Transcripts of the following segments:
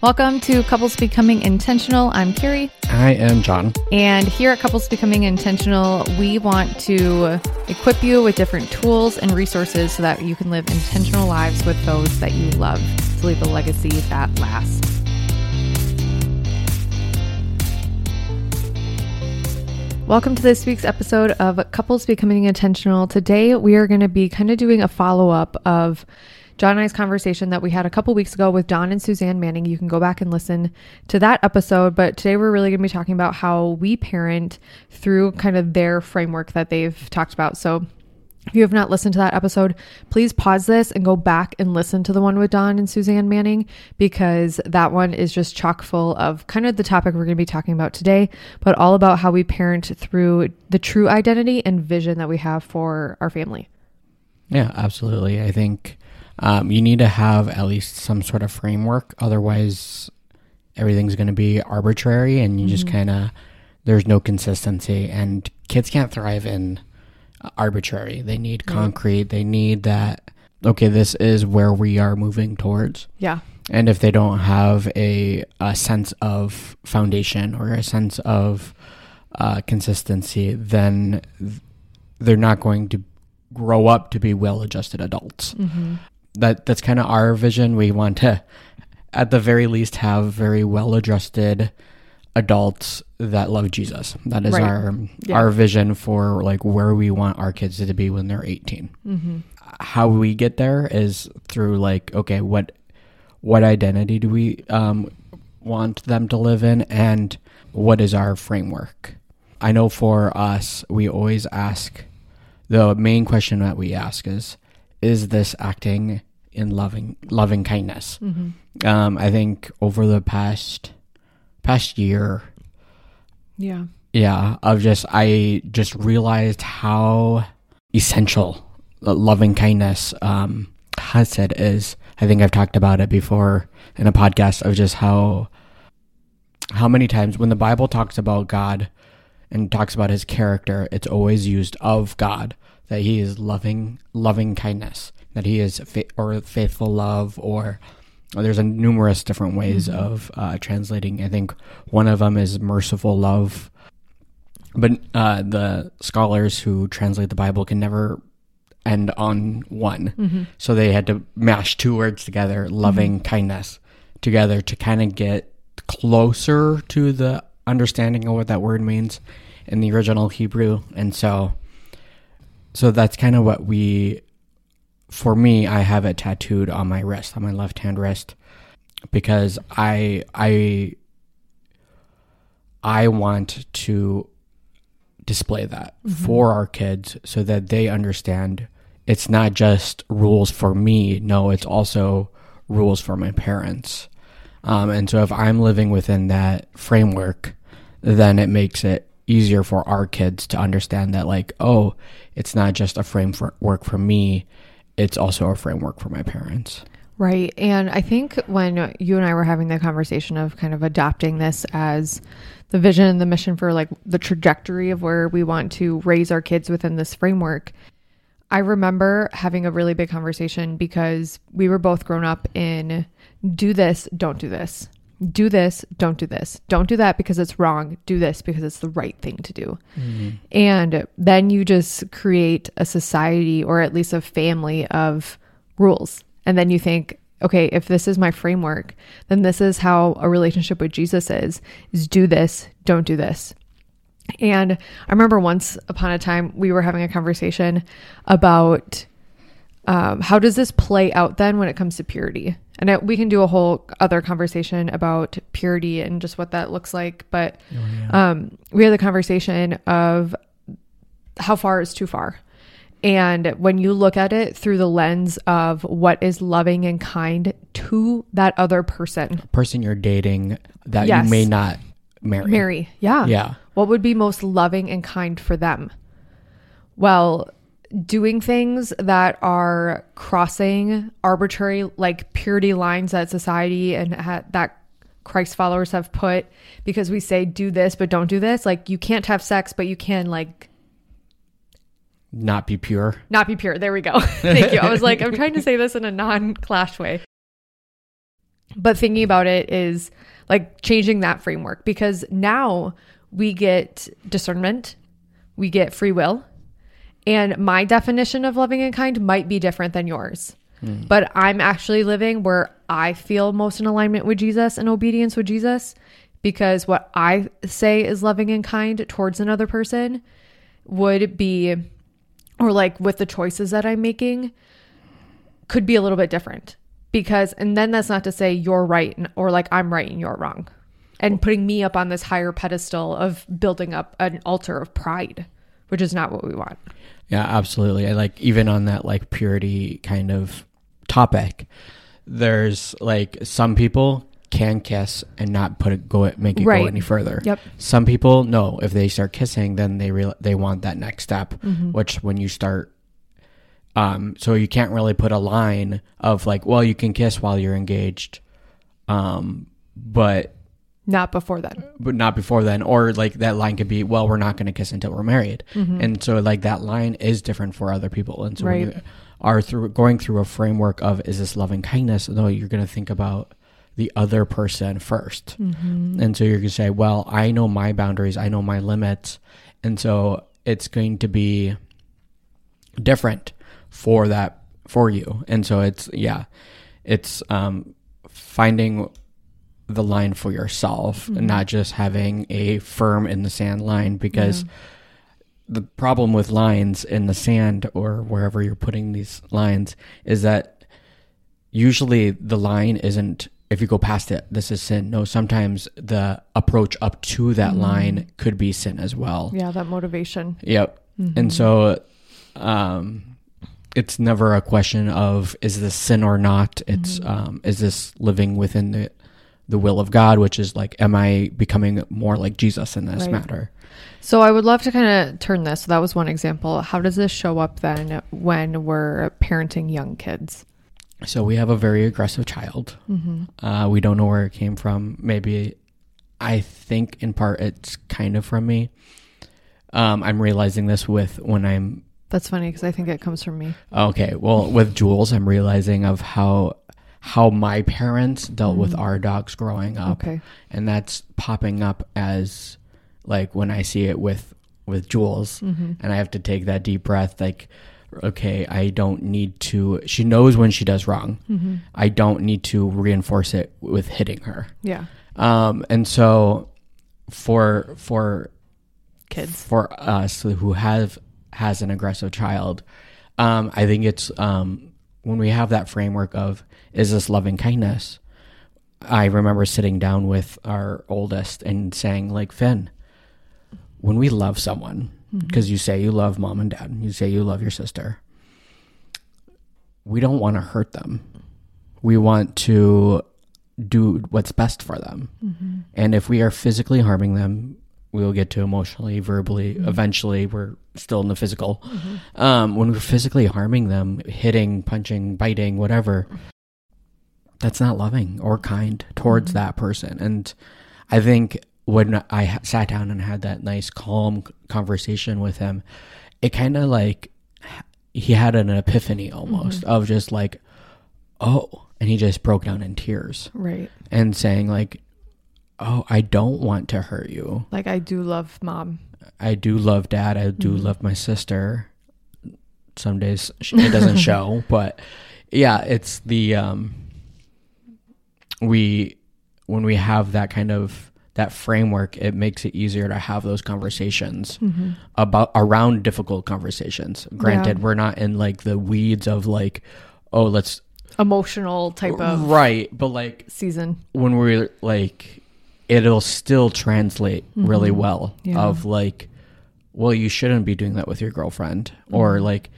Welcome to Couples Becoming Intentional. I'm Carrie. I am Jon. And here at Couples Becoming Intentional, we want to equip you with different tools and resources so that you can live intentional lives with those that you love to leave a legacy that lasts. Welcome to this week's episode of Couples Becoming Intentional. Today, we are going to be kind of doing a follow up of Jon and I's conversation that we had a couple weeks ago with Don and Suzanne Manning. You can go back and listen to that episode. But today we're really going to be talking about how we parent through kind of their framework that they've talked about. So if you have not listened to that episode, please pause this and go back and listen to the one with Don and Suzanne Manning because that one is just chock full of kind of the topic we're going to be talking about today, but all about how we parent through the true identity and vision that we have for our family. Yeah, absolutely. I think um, you need to have at least some sort of framework. Otherwise, everything's going to be arbitrary and you mm-hmm. just kind of, there's no consistency. And kids can't thrive in arbitrary. They need concrete. They need that, okay, this is where we are moving towards. Yeah. And if they don't have a, a sense of foundation or a sense of uh, consistency, then they're not going to grow up to be well adjusted adults. Mm-hmm that that's kind of our vision. We want to, at the very least, have very well adjusted adults that love Jesus. That is right. our yeah. our vision for like where we want our kids to be when they're 18. Mm-hmm. How we get there is through like okay, what what identity do we um, want them to live in, and what is our framework? I know for us, we always ask the main question that we ask is is this acting in loving loving kindness. Mm-hmm. Um, I think over the past past year, yeah, yeah, of just I just realized how essential loving kindness um, has said is. I think I've talked about it before in a podcast of just how how many times when the Bible talks about God and talks about his character, it's always used of God that he is loving loving kindness that he is fa- or faithful love or there's a numerous different ways mm-hmm. of uh, translating. I think one of them is merciful love, but uh, the scholars who translate the Bible can never end on one, mm-hmm. so they had to mash two words together, loving mm-hmm. kindness, together to kind of get closer to the understanding of what that word means in the original Hebrew, and so so that's kind of what we for me, I have it tattooed on my wrist, on my left hand wrist, because I I I want to display that mm-hmm. for our kids so that they understand it's not just rules for me. No, it's also rules for my parents. Um, and so if I'm living within that framework, then it makes it easier for our kids to understand that, like, oh, it's not just a framework for me it's also a framework for my parents. Right. And I think when you and I were having the conversation of kind of adopting this as the vision and the mission for like the trajectory of where we want to raise our kids within this framework, I remember having a really big conversation because we were both grown up in do this, don't do this do this, don't do this. Don't do that because it's wrong. Do this because it's the right thing to do. Mm-hmm. And then you just create a society or at least a family of rules. And then you think, okay, if this is my framework, then this is how a relationship with Jesus is, is do this, don't do this. And I remember once upon a time we were having a conversation about um, how does this play out then when it comes to purity? And I, we can do a whole other conversation about purity and just what that looks like. But oh, yeah. um, we had the conversation of how far is too far. And when you look at it through the lens of what is loving and kind to that other person, person you're dating that yes. you may not marry. Marry, yeah. Yeah. What would be most loving and kind for them? Well, doing things that are crossing arbitrary like purity lines that society and ha- that Christ followers have put because we say do this but don't do this. Like you can't have sex but you can like not be pure. not be pure. There we go. Thank you. I was like i'm trying to say this in a non-clash way. But thinking about it is like changing that framework because now we get discernment, we get free will, and my definition of loving and kind might be different than yours. Hmm. But I'm actually living where I feel most in alignment with Jesus and obedience with Jesus because what I say is loving and kind towards another person would be, or like with the choices that I'm making, could be a little bit different. Because, and then that's not to say you're right or like I'm right and you're wrong. And putting me up on this higher pedestal of building up an altar of pride, which is not what we want. Yeah, absolutely. I like even on that like purity kind of topic. There's like some people can kiss and not put it go make it Right. go any further. Yep. Some people no, if they start kissing, then they real they want that next step, Mm-hmm. which when you start. Um, so you can't really put a line of like, well, you can kiss while you're engaged, um, but Not before then. but not before then or like that line could be well we're not going to kiss until we're married. And so like that line is different for other people. And so when you are through going through a framework of is this loving kindness? no you're going to think about the other person 1st and so you're going to say well i know my boundaries i know my limits. And so it's going to be different for that for you. And so it's yeah it's um finding the line for yourself and not just having a firm in the sand line because the problem with lines in the sand or wherever you're putting these lines is that usually the line isn't if you go past it this is sin. No sometimes the approach up to that line could be sin as well. Yeah, that motivation. Yep. And so um it's never a question of is this sin or not. It's um is this living within the the will of God, which is like am I becoming more like Jesus in this Right. matter? So I would love to kind of turn this. So that was one example. How does this show up then when we're parenting young kids? So we have a very aggressive child. Uh, we don't know where it came from. Maybe I think in part it's kind of from me. Um, I'm realizing this with when I'm That's funny because I think it comes from me. Okay, well, with Jules, I'm realizing of how how my parents dealt with our dogs growing up, Okay. and that's popping up as like when I see it with with Jules, and I have to take that deep breath, like. Okay, I don't need to. She knows when she does wrong. I don't need to reinforce it with hitting her. Yeah. Um, and so, for for Kids. for us who have has an aggressive child um, i think it's um, when we have that framework of is this loving kindness? I remember sitting down with our oldest and saying like finn when we love someone hmm. because you say you love mom and dad you say you love your sister we don't want to hurt them. We want to do what's best for them. Mm-hmm. And if we are physically harming them we will get to emotionally verbally mm-hmm. eventually we're still in the physical. Mm-hmm. Um, when we're physically harming them hitting punching biting whatever that's not loving or kind towards mm-hmm. that person. And i think when i sat down and had that nice calm conversation with him it kind of like he had an epiphany almost of just like oh and he just broke down in tears. Right. and saying like oh i don't want to hurt you Like I do love mom. i do love dad i do love my sister some days it doesn't show but yeah it's the um we when we have that kind of that framework it makes it easier to have those conversations about around difficult conversations granted Yeah. we're not in like the weeds of like oh let's Emotional type of right but like season. when we're like it'll still translate really well Mm-hmm. Yeah. of like well you shouldn't be doing that with your girlfriend or Mm-hmm. like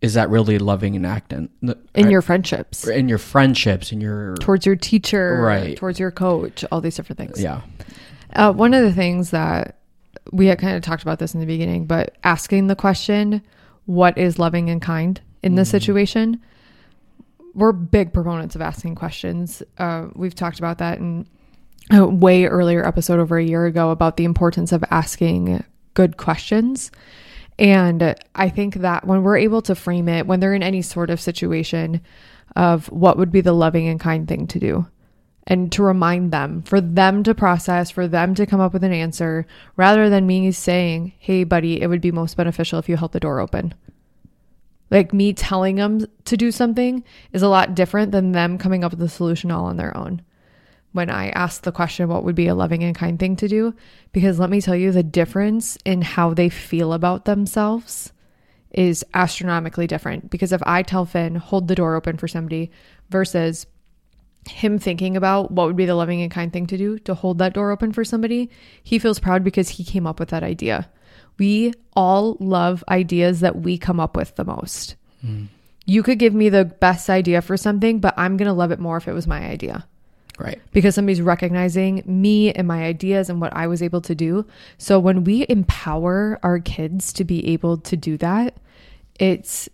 is that really loving an act in, In your friendships. in your friendships in your Towards your teacher, Right. towards your coach, all these different things. yeah Uh, one of the things that we had kind of talked about this in the beginning, but asking the question, what is loving and kind in this situation? We're big proponents of asking questions. Uh, we've talked about that in a way earlier episode over a year ago about the importance of asking good questions. And I think that when we're able to frame it, when they're in any sort of situation of what would be the loving and kind thing to do, and to remind them, for them to process, for them to come up with an answer, rather than me saying, Hey, buddy, it would be most beneficial if you held the door open. Like me telling them to do something is a lot different than them coming up with a solution all on their own. When I asked the question, what would be a loving and kind thing to do? Because let me tell you, the difference in how they feel about themselves is astronomically different. Because if I tell Finn, hold the door open for somebody versus him thinking about what would be the loving and kind thing to do to hold that door open for somebody, he feels proud because he came up with that idea. We all love ideas that we come up with the most. Mm. You could give me the best idea for something, but I'm going to love it more if it was my idea. Right. Because somebody's recognizing me and my ideas and what I was able to do. So when we empower our kids to be able to do that, it's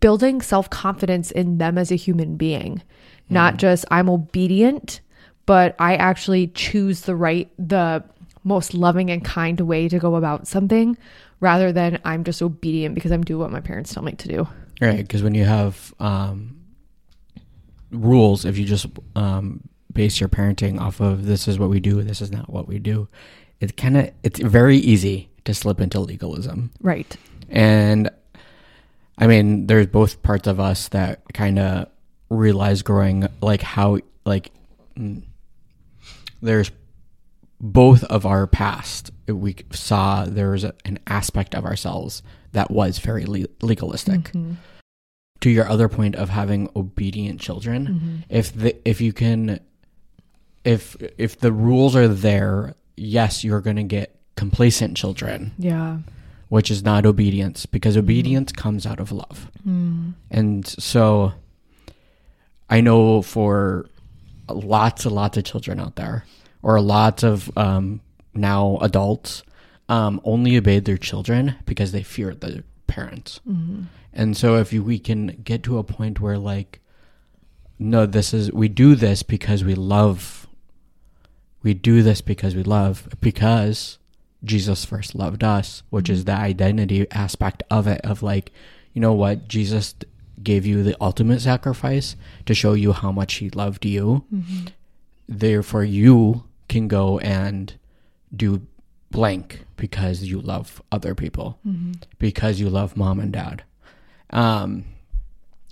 building self confidence in them as a human being. Mm-hmm. Not just I'm obedient, but I actually choose the right, the most loving and kind way to go about something rather than I'm just obedient because I'm doing what my parents tell me to do. Right. Because when you have um, rules, if you just um, base your parenting off of this is what we do, this is not what we do, it kind of, it's very easy to slip into legalism. Right. And I mean, there's both parts of us that kind of realize growing like how like mm, there's both of our past we saw there was an aspect of ourselves that was very le- legalistic mm-hmm. to your other point of having obedient children mm-hmm. if the if you can if if the rules are there yes you're going to get complacent children yeah which is not obedience because obedience comes out of love mm. and so I know for lots and lots of children out there, or lots of um, now adults, um, only obeyed their children because they feared their parents. Mm-hmm. And so, if you, we can get to a point where, like, no, this is we do this because we love. We do this because we love because Jesus first loved us, which mm-hmm. is the identity aspect of it. Of like, you know what, Jesus gave you the ultimate sacrifice to show you how much he loved you. Mm-hmm. Therefore, you can go and do blank because you love other people, mm-hmm. because you love mom and dad. Um,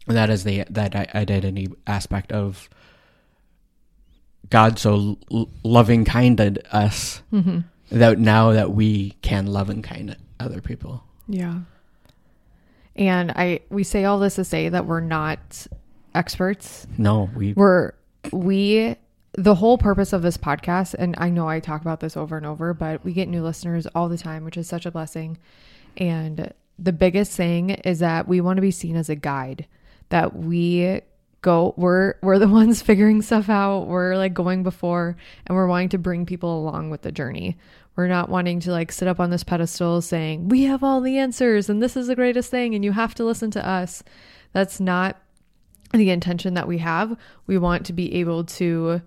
that is the that identity aspect of God so l- loving kinded us mm-hmm. that now that we can love and kind other people. Yeah. And I we say all this to say that we're not experts. No, we we're we the whole purpose of this podcast and I know I talk about this over and over, but we get new listeners all the time, which is such a blessing. And the biggest thing is that we want to be seen as a guide that we go we're we're the ones figuring stuff out we're like going before and we're wanting to bring people along with the journey we're not wanting to like sit up on this pedestal saying, we have all the answers and this is the greatest thing and you have to listen to us. That's not the intention that we have. We want to be able to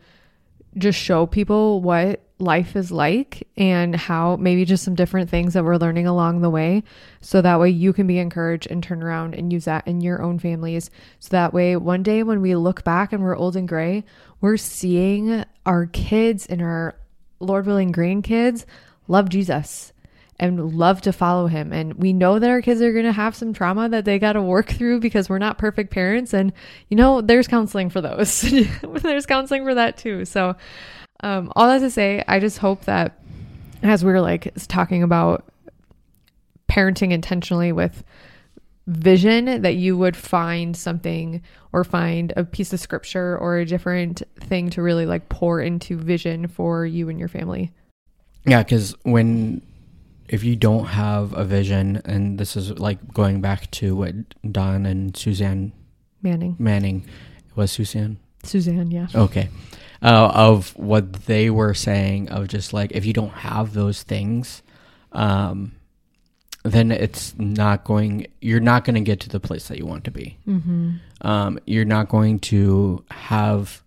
just show people what life is like and how maybe just some different things that we're learning along the way. So that way you can be encouraged and turn around and use that in your own families. So that way, one day when we look back and we're old and gray, we're seeing our kids and our Lord willing, grandkids love Jesus and love to follow him. And we know that our kids are going to have some trauma that they got to work through because we're not perfect parents. And, you know, there's counseling for those. there's counseling for that too. So, um, all that to say, I just hope that as we're like talking about parenting intentionally with vision that you would find something or find a piece of scripture or a different thing to really like pour into vision for you and your family. Yeah, because when if you don't have a vision, and this is like going back to what Don and Suzanne Manning Manning was Suzanne Suzanne, yeah. Okay, uh, of what they were saying of just like if you don't have those things, um, then it's not going you're not going to get to the place that you want to be mm-hmm. um, you're not going to have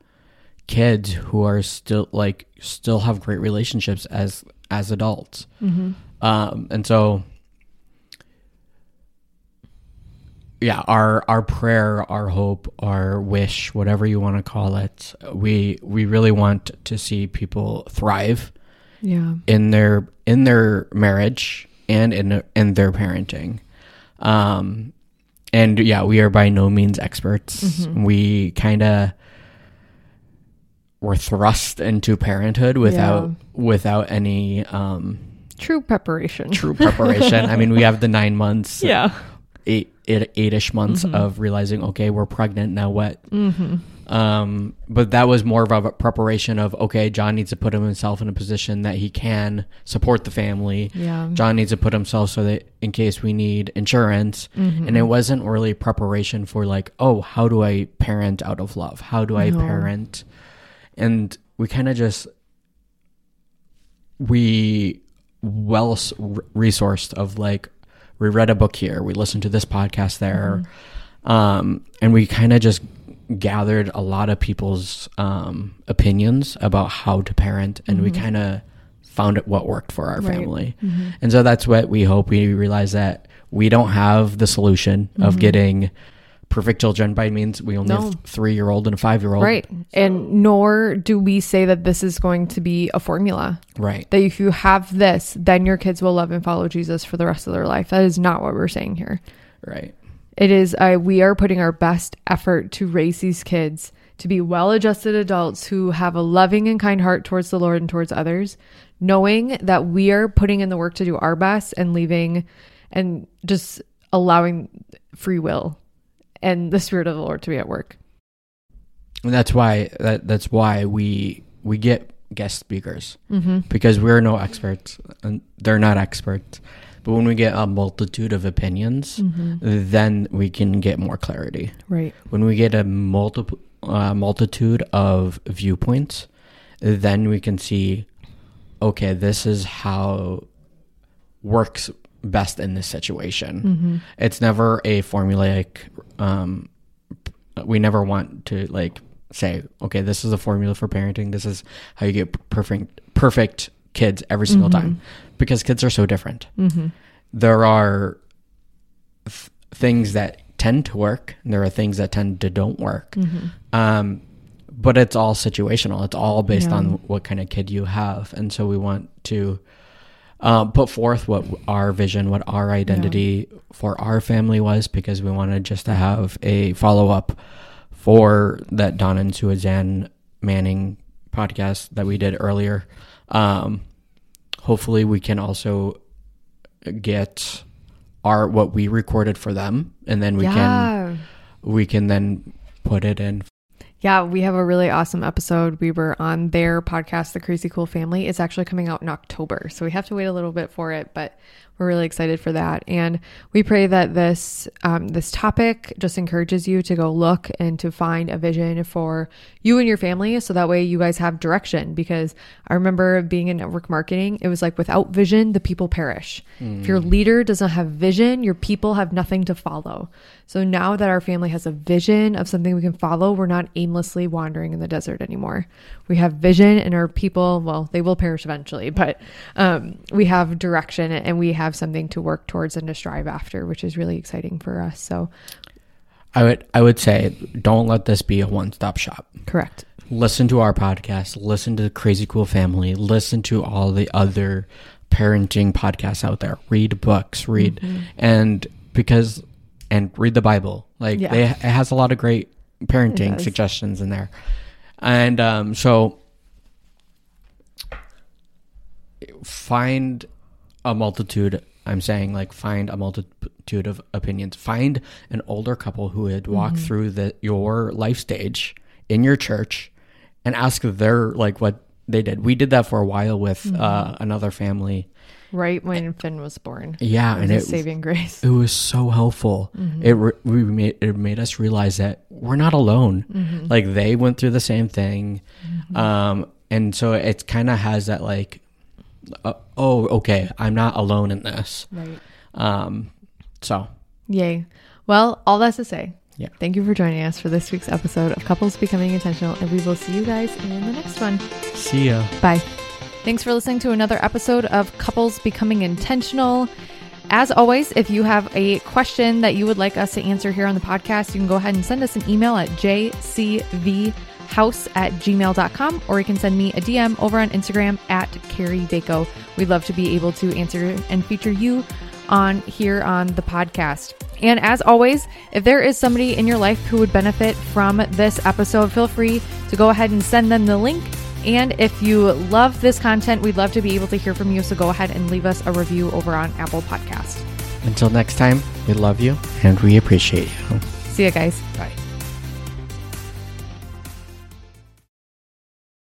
kids who are still like still have great relationships as as adults mm-hmm. um, and so yeah, our our prayer, our hope, our wish, whatever you want to call it, we we really want to see people thrive Yeah. in their in their marriage and in in their parenting. Um and yeah, we are by no means experts. Mm-hmm. We kind of were thrust into parenthood without without any um True preparation. true preparation. I mean, we have the 9 months Yeah. Eight, eight eight-ish months Mm-hmm. of realizing okay we're pregnant now what um but that was more of a preparation of okay Jon needs to put himself in a position that he can support the family Yeah. Jon needs to put himself so that in case we need insurance Mm-hmm. and it wasn't really preparation for like oh how do i parent out of love how do i No. parent and we kind of just we well resourced of like we read a book here. We listened to this podcast there. Um and we kind of just gathered a lot of people's um opinions about how to parent and we kind of found it what worked for our Right. family. And so that's what we hope we realize that we don't have the solution of getting perfect children by means we only No. have three year old and a five year old Right. And nor do we say that this is going to be a formula. right That if you have this, then your kids will love and follow Jesus for the rest of their life. That is not what we're saying here. right It is uh, we are putting our best effort to raise these kids to be well-adjusted adults who have a loving and kind heart towards the Lord and towards others, knowing that we are putting in the work to do our best and leaving and just allowing free will and the spirit of the Lord to be at work. And that's why that that's why we we get guest speakers Mm-hmm. because we're no experts and they're not experts. But when we get a multitude of opinions, Mm-hmm. then we can get more clarity. Right. When we get a multiple uh, multitude of viewpoints, then we can see, okay, this is how works best in this situation. Mm-hmm. It's never a formulaic. Um, we never want to like say, okay, this is a formula for parenting. This is how you get perfect perfect kids every single time, because kids are so different. Mm-hmm. There are th- things that tend to work, and there are things that tend to don't work. Mm-hmm. Um, but it's all situational. It's all based Yeah. on what kind of kid you have, and so we want to um, put forth what our vision, what our identity for our family was, because we wanted just to have a follow up for that Don and Suzanne Manning podcast that we did earlier. Um, hopefully, we can also get our what we recorded for them, and then we can we can then put it in Yeah, we have a really awesome episode. We were on their podcast, The Crazy Cool Family. It's actually coming out in October, so we have to wait a little bit for it, but we're really excited for that. And we pray that this um, this topic just encourages you to go look and to find a vision for you and your family, so that way you guys have direction. Because I remember being in network marketing, it was like without vision, the people perish. If your leader doesn't have vision, your people have nothing to follow. So now that our family has a vision of something we can follow, we're not aimlessly wandering in the desert anymore. We have vision, and our people, well, they will perish eventually, but um, we have direction and we have something to work towards and to strive after, which is really exciting for us. So, I would I would say don't let this be a one stop shop. correct. Listen to our podcast, listen to the Crazy Cool Family, listen to all the other parenting podcasts out there. Read books, read Mm-hmm. and because and read the Bible. Like Yeah. they, it has a lot of great parenting suggestions in there. And um so find a multitude i'm saying like find a multitude of opinions find an older couple who had walked Mm-hmm. through the your life stage in your church and ask their like what they did we did that for a while with Mm-hmm. uh, another family Right when Finn was born. yeah It was and it, saving grace. it was so helpful Mm-hmm. it re- we made it made us realize that we're not alone Mm-hmm. like they went through the same thing um and so it kind of has that like uh, oh okay i'm not alone in this Right. um so Yay. Well, all that's to say, Yeah. Thank you for joining us for this week's episode of Couples Becoming Intentional, and we will see you guys in the next one. see ya Bye. Thanks for listening to another episode of Couples Becoming Intentional. As always, if you have a question that you would like us to answer here on the podcast, you can go ahead and send us an email at jcvhouse at gmail.com or you can send me a DM over on Instagram at Carrie Daco. We'd love to be able to answer and feature you on here on the podcast. And as always, if there is somebody in your life who would benefit from this episode, feel free to go ahead and send them the link. And if you love this content, we'd love to be able to hear from you. So go ahead and leave us a review over on Apple Podcast. Until next time, we love you and we appreciate you. See you guys. Bye.